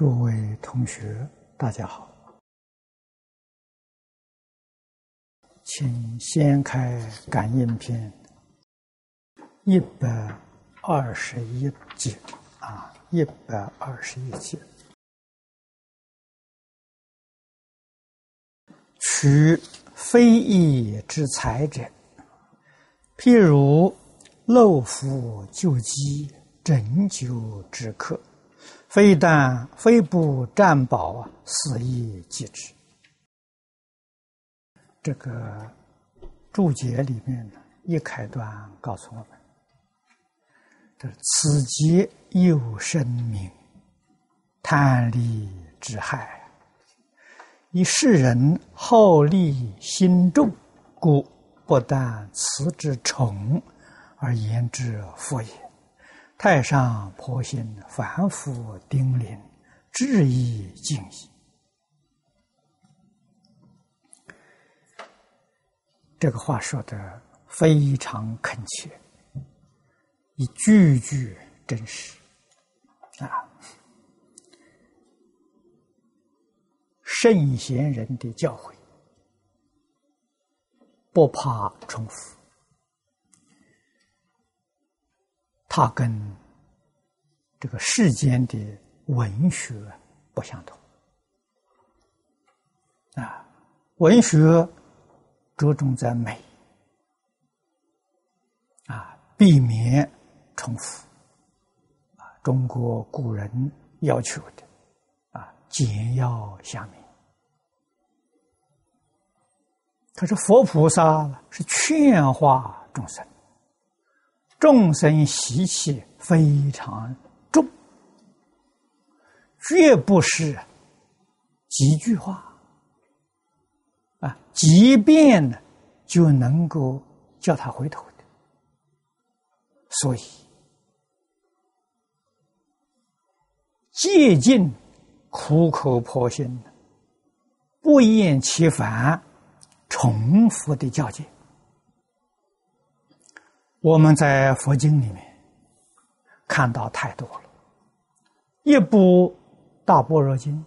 诸位同学，大家好，请先开感应篇一百二十一节。啊，一百二十一节，取非义之财者，譬如漏腹救饥，拯救之客。非但非不占宝啊，肆意即之。这个注解里面呢，一开端告诉我们：这此劫有生命，贪利之害，以世人好利心重，故不但此之宠，而言之富也。太上婆心，凡夫丁临，志意敬意。这个话说的非常恳切，一句句真实啊！圣贤人的教诲，不怕重复。它跟这个世间的文学不相同啊，文学着重在美啊，避免重复啊，中国古人要求的啊，简要详明。可是佛菩萨是劝化众生。众生习气非常重，绝不是几句话啊，即便呢就能够叫他回头的。所以，戒尽苦口婆心不厌其烦，重复的教诫。我们在佛经里面看到太多了，一部大般若经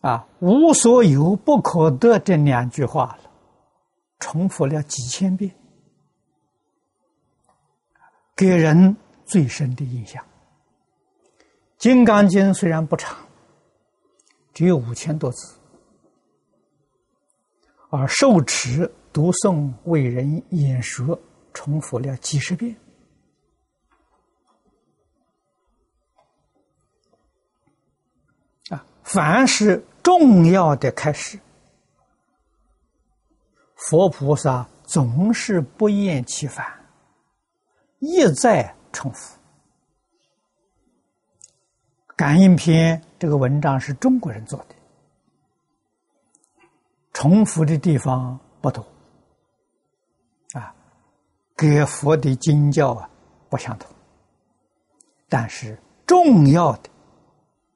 啊，无所有不可得这两句话了，重复了几千遍，给人最深的印象。金刚经虽然不长，只有五千多字，而受持。读诵为人演说，重复了几十遍。啊，凡是重要的开始，佛菩萨总是不厌其烦，一再重复。感应篇这个文章是中国人做的，重复的地方不多。跟佛的经教啊不相同，但是重要的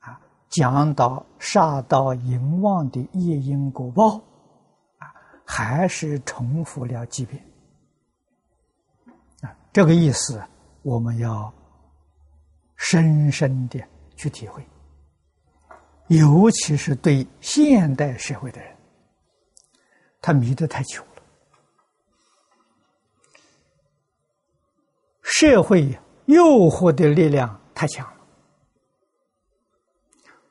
啊讲到杀到淫妄的业因果报啊，还是重复了几遍啊。这个意思我们要深深的去体会，尤其是对现代社会的人，他迷得太久。社会诱惑的力量太强了，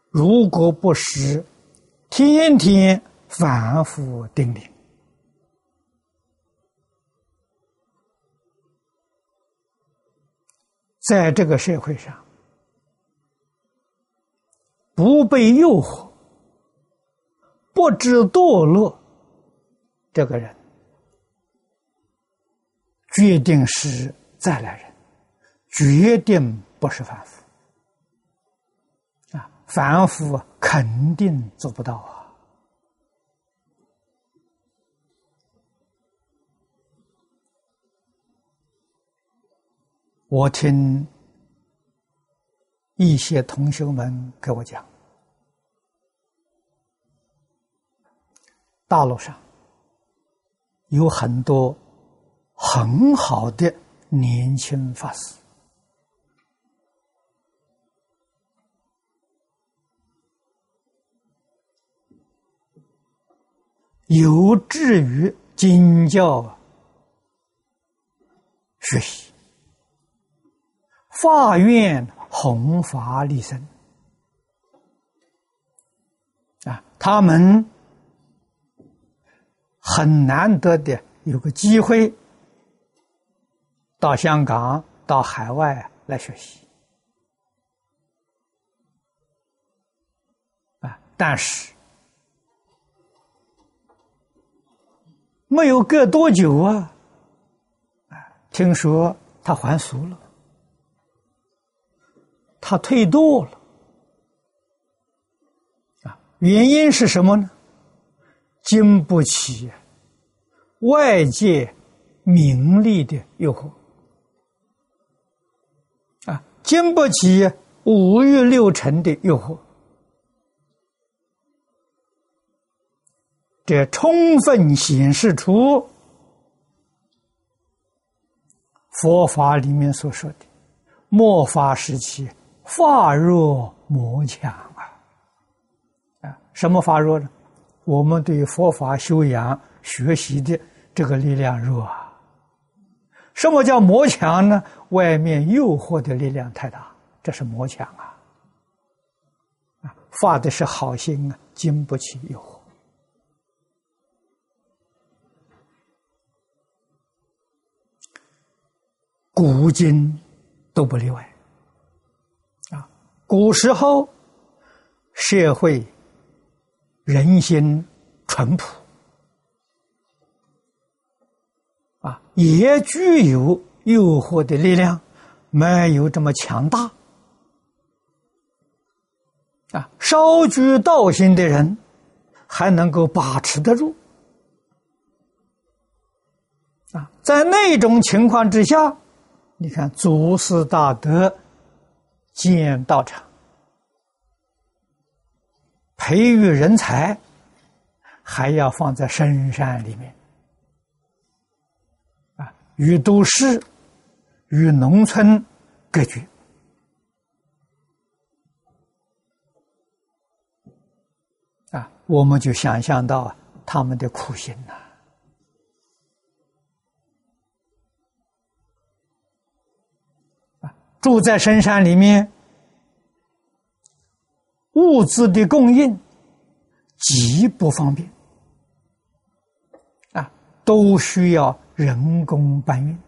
如果不是天天反复叮咛，在这个社会上不被诱惑、不知堕落，这个人决定是。再来人，决定不是凡夫啊！凡夫肯定做不到啊！我听一些同学们给我讲，大陆上有很多很好的。年轻法师，有志于经教学习，发愿弘法利生。啊，他们很难得的有个机会。到香港、到海外来学习啊。但是没有隔多久啊，听说他还俗了，他退堕了，啊，原因是什么呢？经不起外界名利的诱惑，经不起五欲六尘的诱惑。这充分显示出佛法里面所说的末法时期法弱魔强啊！啊，什么法弱呢？我们对佛法修养学习的这个力量弱啊！什么叫魔强呢？外面诱惑的力量太大，这是魔强啊！啊，发的是好心啊，经不起诱惑。古今都不例外，啊，古时候社会人心淳朴，啊，也具有诱惑的力量，没有这么强大，啊，稍具道心的人还能够把持得住，啊，在那种情况之下。你看，祖师大德建道场，培育人才，还要放在深山里面，与都市、与农村隔绝啊，我们就想象到他们的苦心呐。住在深山里面，物资的供应极不方便，啊，都需要人工搬运。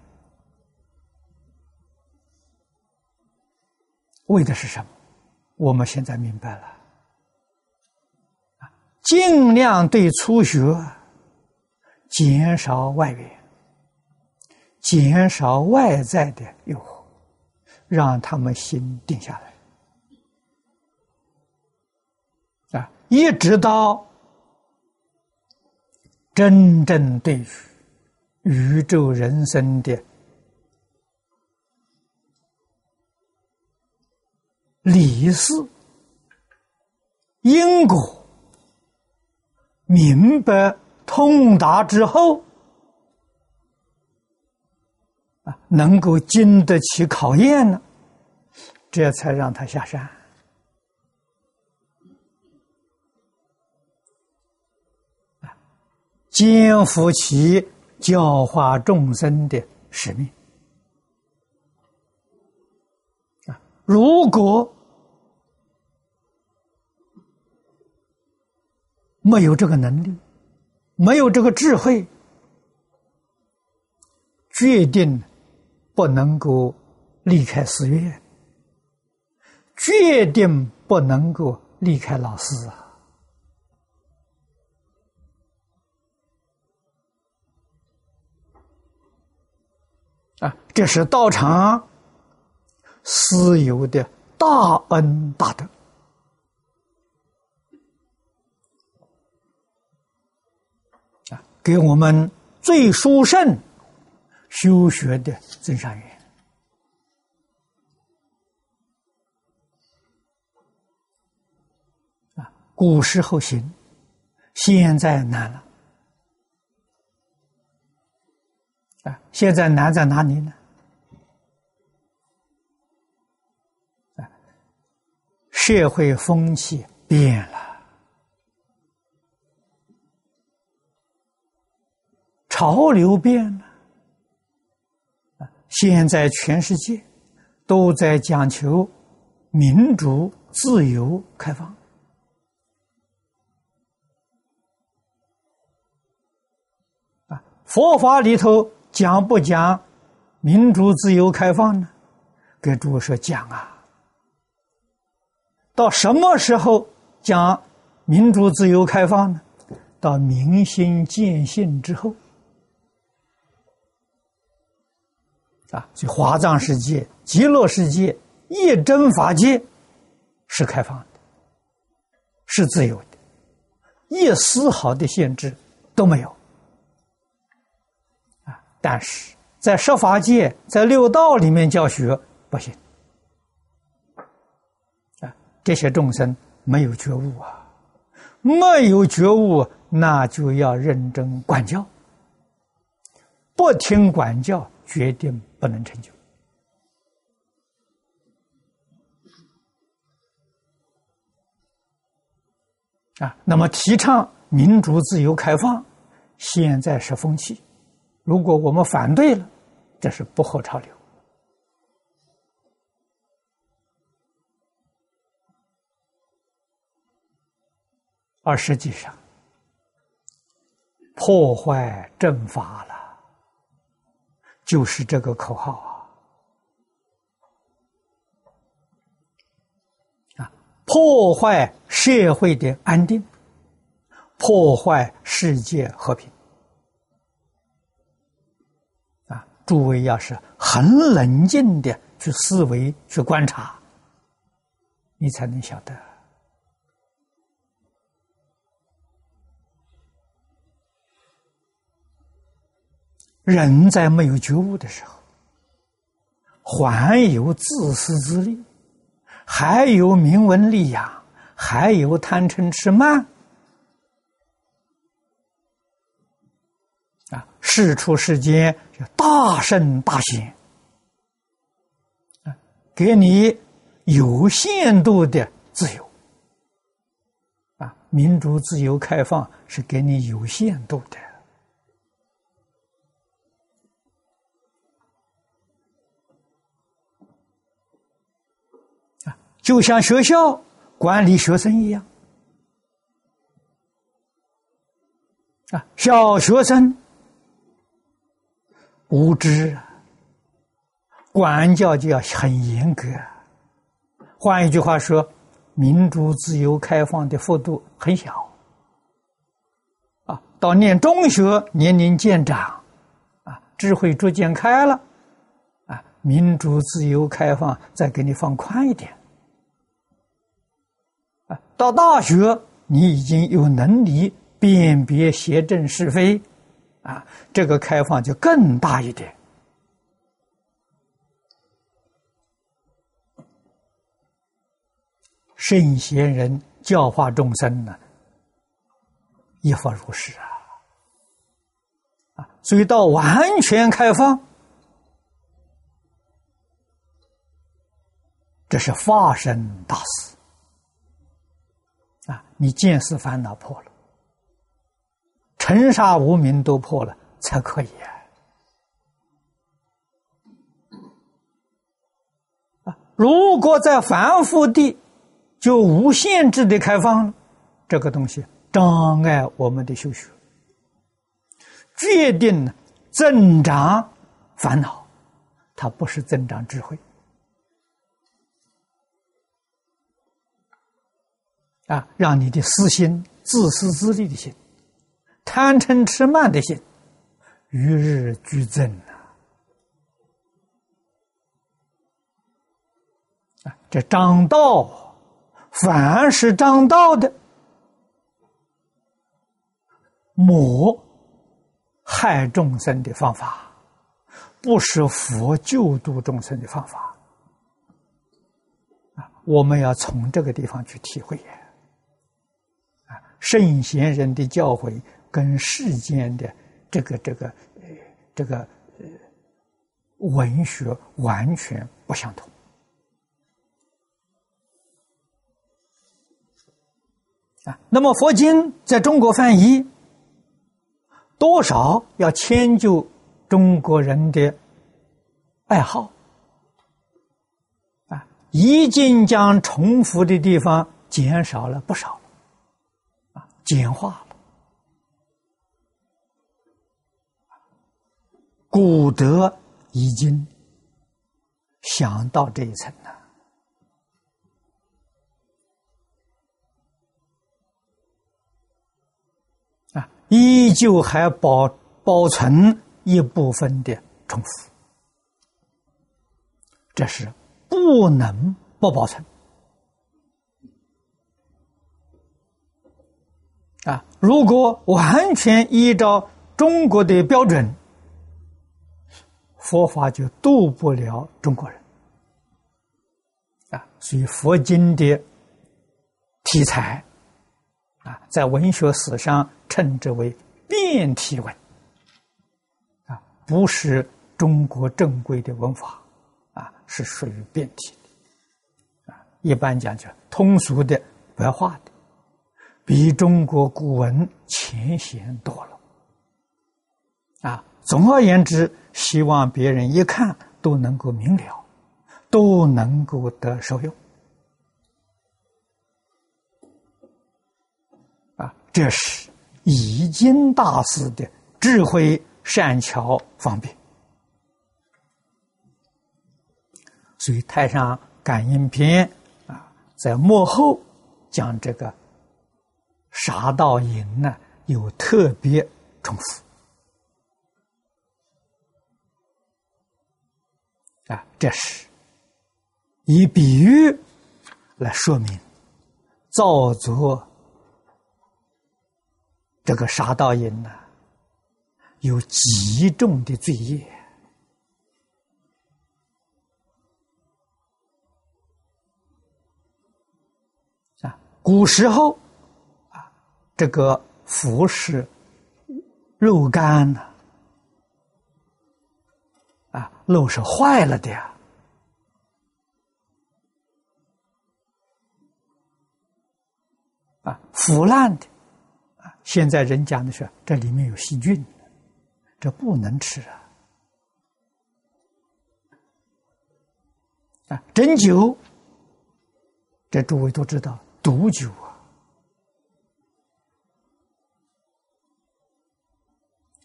为的是什么？我们现在明白了，尽量对初学减少外援，减少外在的诱惑。让他们心定下来啊！一直到真正对于宇宙人生的理事因果明白通达之后啊，能够经得起考验了。这才让他下山啊肩负起教化众生的使命啊！如果没有这个能力，没有这个智慧，决定不能够离开寺院。决定不能够离开老师啊！啊，这是道场私有的大恩大德啊，给我们最殊胜修学的真善缘。古时候行，现在难了啊！现在难在哪里呢？啊，社会风气变了潮流变了，啊，现在全世界都在讲求民主、自由、开放。佛法里头讲不讲民主、自由、开放呢？给诸位说讲啊。到什么时候讲民主、自由、开放呢？到明心见性之后，啊，所以华藏世界、极乐世界、一真法界是开放的，是自由的，一丝毫的限制都没有。但是在十法界、在六道里面教学不行。啊，这些众生没有觉悟啊，没有觉悟。那就要认真管教，不听管教，决定不能成就。啊，那么提倡民主、自由、开放，现在是风气。如果我们反对了，这是不合潮流。而实际上，破坏正法了，就是这个口号啊！啊，破坏社会的安定，破坏世界和平诸位要是很冷静的去思维、去观察，你才能晓得。人在没有觉悟的时候，还有自私自利，还有名闻利养，还有贪嗔痴慢，世出世间叫大圣大贤，给你有限度的自由，啊，民主、自由、开放是给你有限度的。啊就像学校管理学生一样，啊，小学生无知，管教就要很严格。换一句话说，民主、自由、开放的幅度很小。啊，到念中学，年龄渐长，啊，智慧逐渐开了，啊，民主、自由、开放再给你放宽一点。啊到大学，你已经有能力辨别邪正是非，啊，这个开放就更大一点。圣贤人教化众生呢，亦复如是啊，啊，所以到完全开放，这是发生大事。啊！你见思烦恼破了，尘沙无名都破了，才可以啊！如果在凡夫地就无限制的开放，这个东西障碍我们的修学，决定增长烦恼，它不是增长智慧。啊，让你的私心、自私自利的心、贪嗔痴慢的心，与日俱增啊！啊，这张道，凡是张道的，魔害众生的方法，不是佛救度众生的方法！我们要从这个地方去体会呀。圣贤人的教诲跟世间的这个这个呃这个呃文学完全不相同啊。那么佛经在中国翻译，多少要迁就中国人的爱好啊，已经将重复的地方减少了不少啊，简化了。古德已经想到这一层了啊。依旧还保保存一部分的重复，这是不能不保存啊！如果完全依照中国的标准，佛法就渡不了中国人啊！所以佛经的题材。啊，在文学史上称之为变体文，啊，不是中国正规的文法，啊，是属于变体的，啊，一般讲叫通俗的白话的，比中国古文浅显多了，啊，总而言之，希望别人一看都能够明了，都能够得受用。啊这是易经大师的智慧善巧方便，所以《太上感应篇》啊，在幕后讲这个杀道淫呢，有特别重复啊，这是以比喻来说明造作。这个杀盗淫呢，有极重的罪业啊！古时候啊，这个服食肉干呢，啊，啊肉是坏了的呀，啊，腐烂的啊。现在人讲的是这里面有细菌，这不能吃啊！啊，针灸，这诸位都知道，毒酒啊！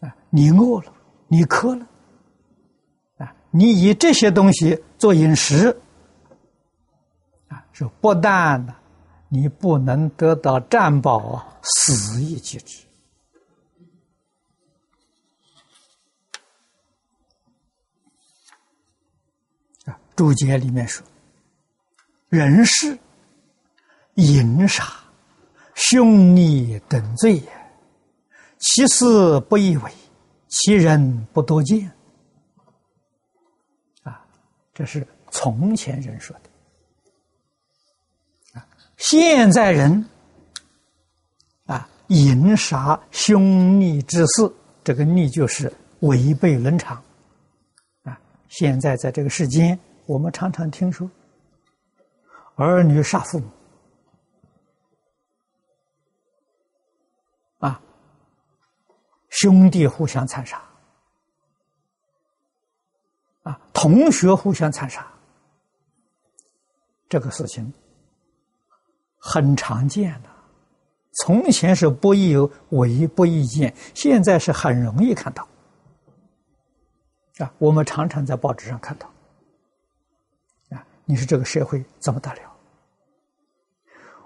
啊，你饿了，你渴了，你以这些东西做饮食，啊，是不但的。你不能得到占宝，死亦即之。啊，注解里面说：“人是淫杀、凶逆等罪也，其事不易为，其人不多见。”这是从前人说的啊。现在人啊，淫杀凶逆之事，这个逆就是违背伦常啊。现在在这个世间，我们常常听说儿女杀父母啊，兄弟互相残杀啊，同学互相残杀，这个事情。很常见的，从前是不易有为不易见，现在是很容易看到。啊，我们常常在报纸上看到。啊，你说这个社会怎么得了？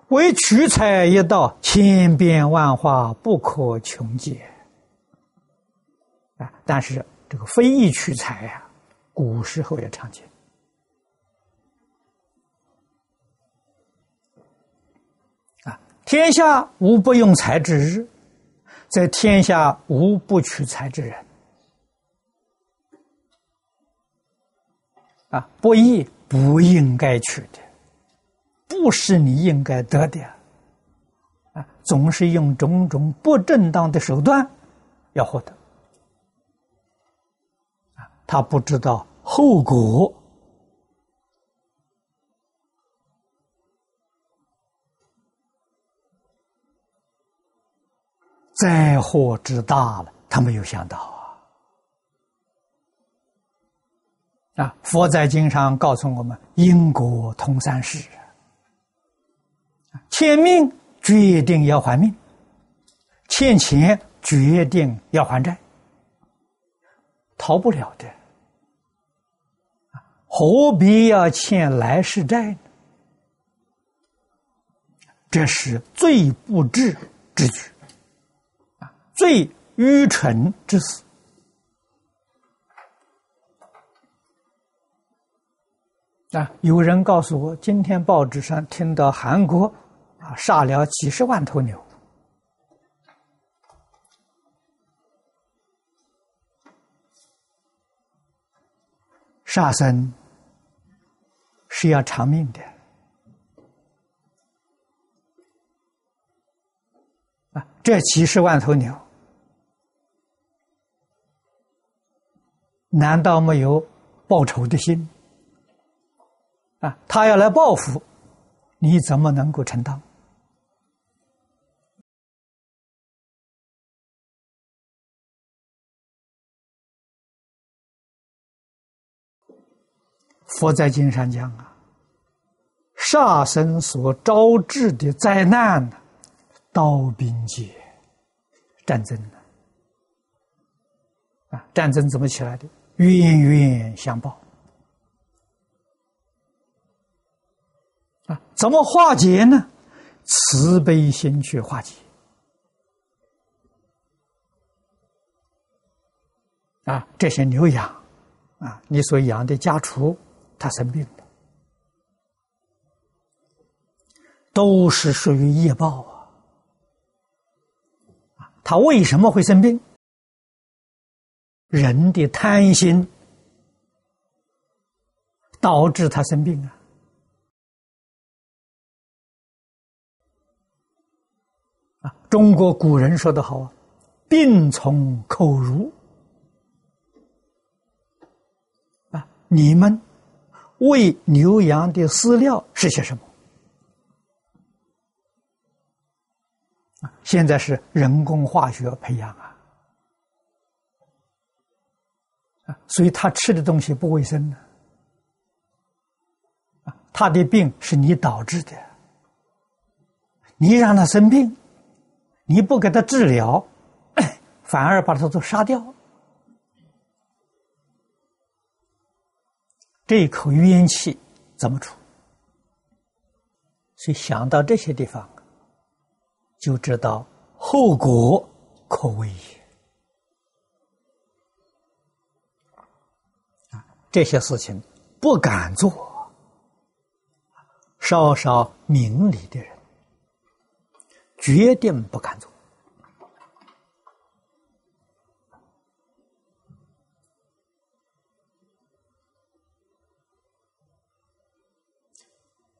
为取财一道，千变万化，不可穷解。啊，但是这个非义取财呀，古时候也常见啊。天下无不用才之日，在天下无不取财之人。啊，不义不应该取的，不是你应该得的。啊，总是用种种不正当的手段要获得。他不知道后果。灾祸之大了，他没有想到啊！啊，佛在经上告诉我们：因果通三世，欠命决定要还命，欠钱决定要还债，逃不了的。何必要欠来世债呢？这是最不智之举，啊，最愚蠢之死。啊，有人告诉我，今天报纸上听到韩国啊杀了几十万头牛，杀生。是要偿命的啊！这几十万头牛，难道没有报仇的心啊？他要来报复，你怎么能够承担？佛在经上讲啊，杀生所招致的灾难呢，刀兵劫，战争呢，啊，战争怎么起来的？冤冤相报啊，怎么化解呢？慈悲心去化解啊，这些牛羊啊，你所养的家畜。他生病了，都是属于业报啊！他为什么会生病？人的贪心导致他生病啊！啊，中国古人说的好啊，“病从口入”，啊，你们。喂牛羊的饲料是些什么？现在是人工化学培养啊，所以他吃的东西不卫生呢，他的病是你导致的，你让他生病，你不给他治疗，反而把他都杀掉。这口冤气怎么出？所以想到这些地方，就知道后果可畏也。啊，这些事情不敢做，稍稍明理的人，决定不敢做。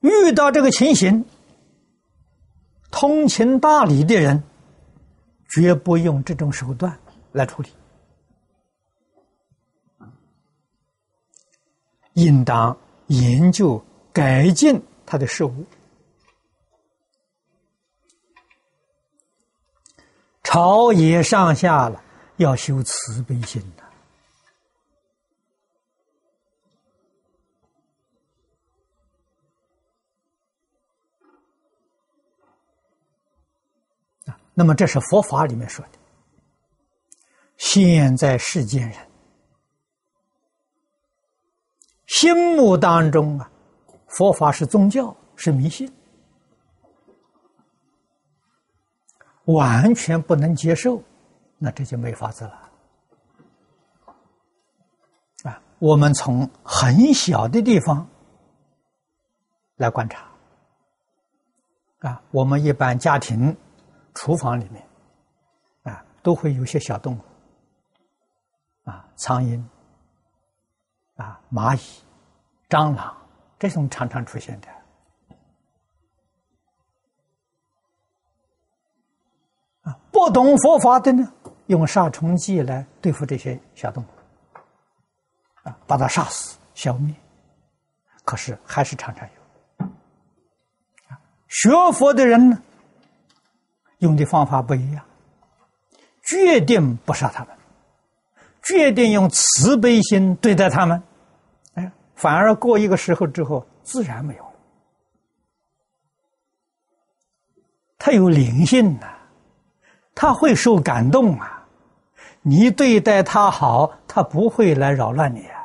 遇到这个情形，通情达理的人绝不用这种手段来处理，应当研究改进他的事物。朝野上下了，要修慈悲心的那么，这是佛法里面说的。现在世间人心目当中啊，佛法是宗教，是迷信，完全不能接受，那这就没法子了。啊，我们从很小的地方来观察，啊，我们一般家庭。厨房里面，啊，都会有些小动物，啊，苍蝇，啊，蚂蚁，蟑螂，这种常常出现的。啊，不懂佛法的呢，用杀虫剂来对付这些小动物，啊，把它杀死、消灭。可是还是常常有。学佛的人呢？用的方法不一样，决定不杀他们，决定用慈悲心对待他们，哎，反而过一个时候之后，自然没有了。他有灵性呐，他会受感动啊。你对待他好，他不会来扰乱你啊。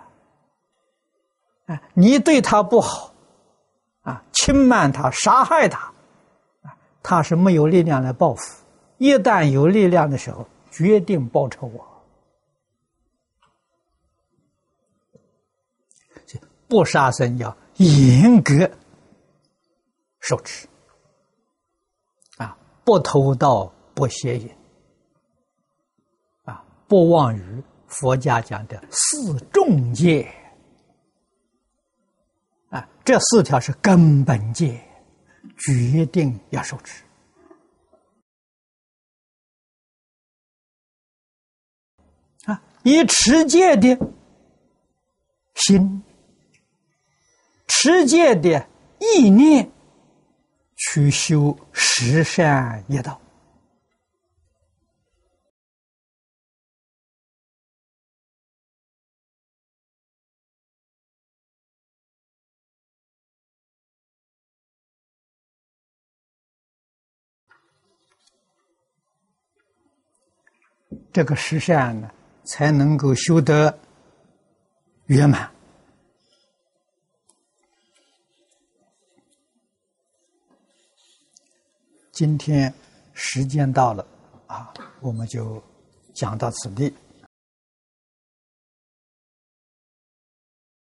啊，你对他不好，啊，轻慢他、杀害他，他是没有力量来报复。一旦有力量的时候，决定报仇我。不杀生要严格受持，啊，不偷盗，不邪淫，啊，不妄语。佛家讲的四重戒，啊，这四条是根本戒，决定要受持啊。以持戒的心、持戒的意念去修十善业道，这个十善呢？才能够修得圆满。今天时间到了，啊，我们就讲到此地。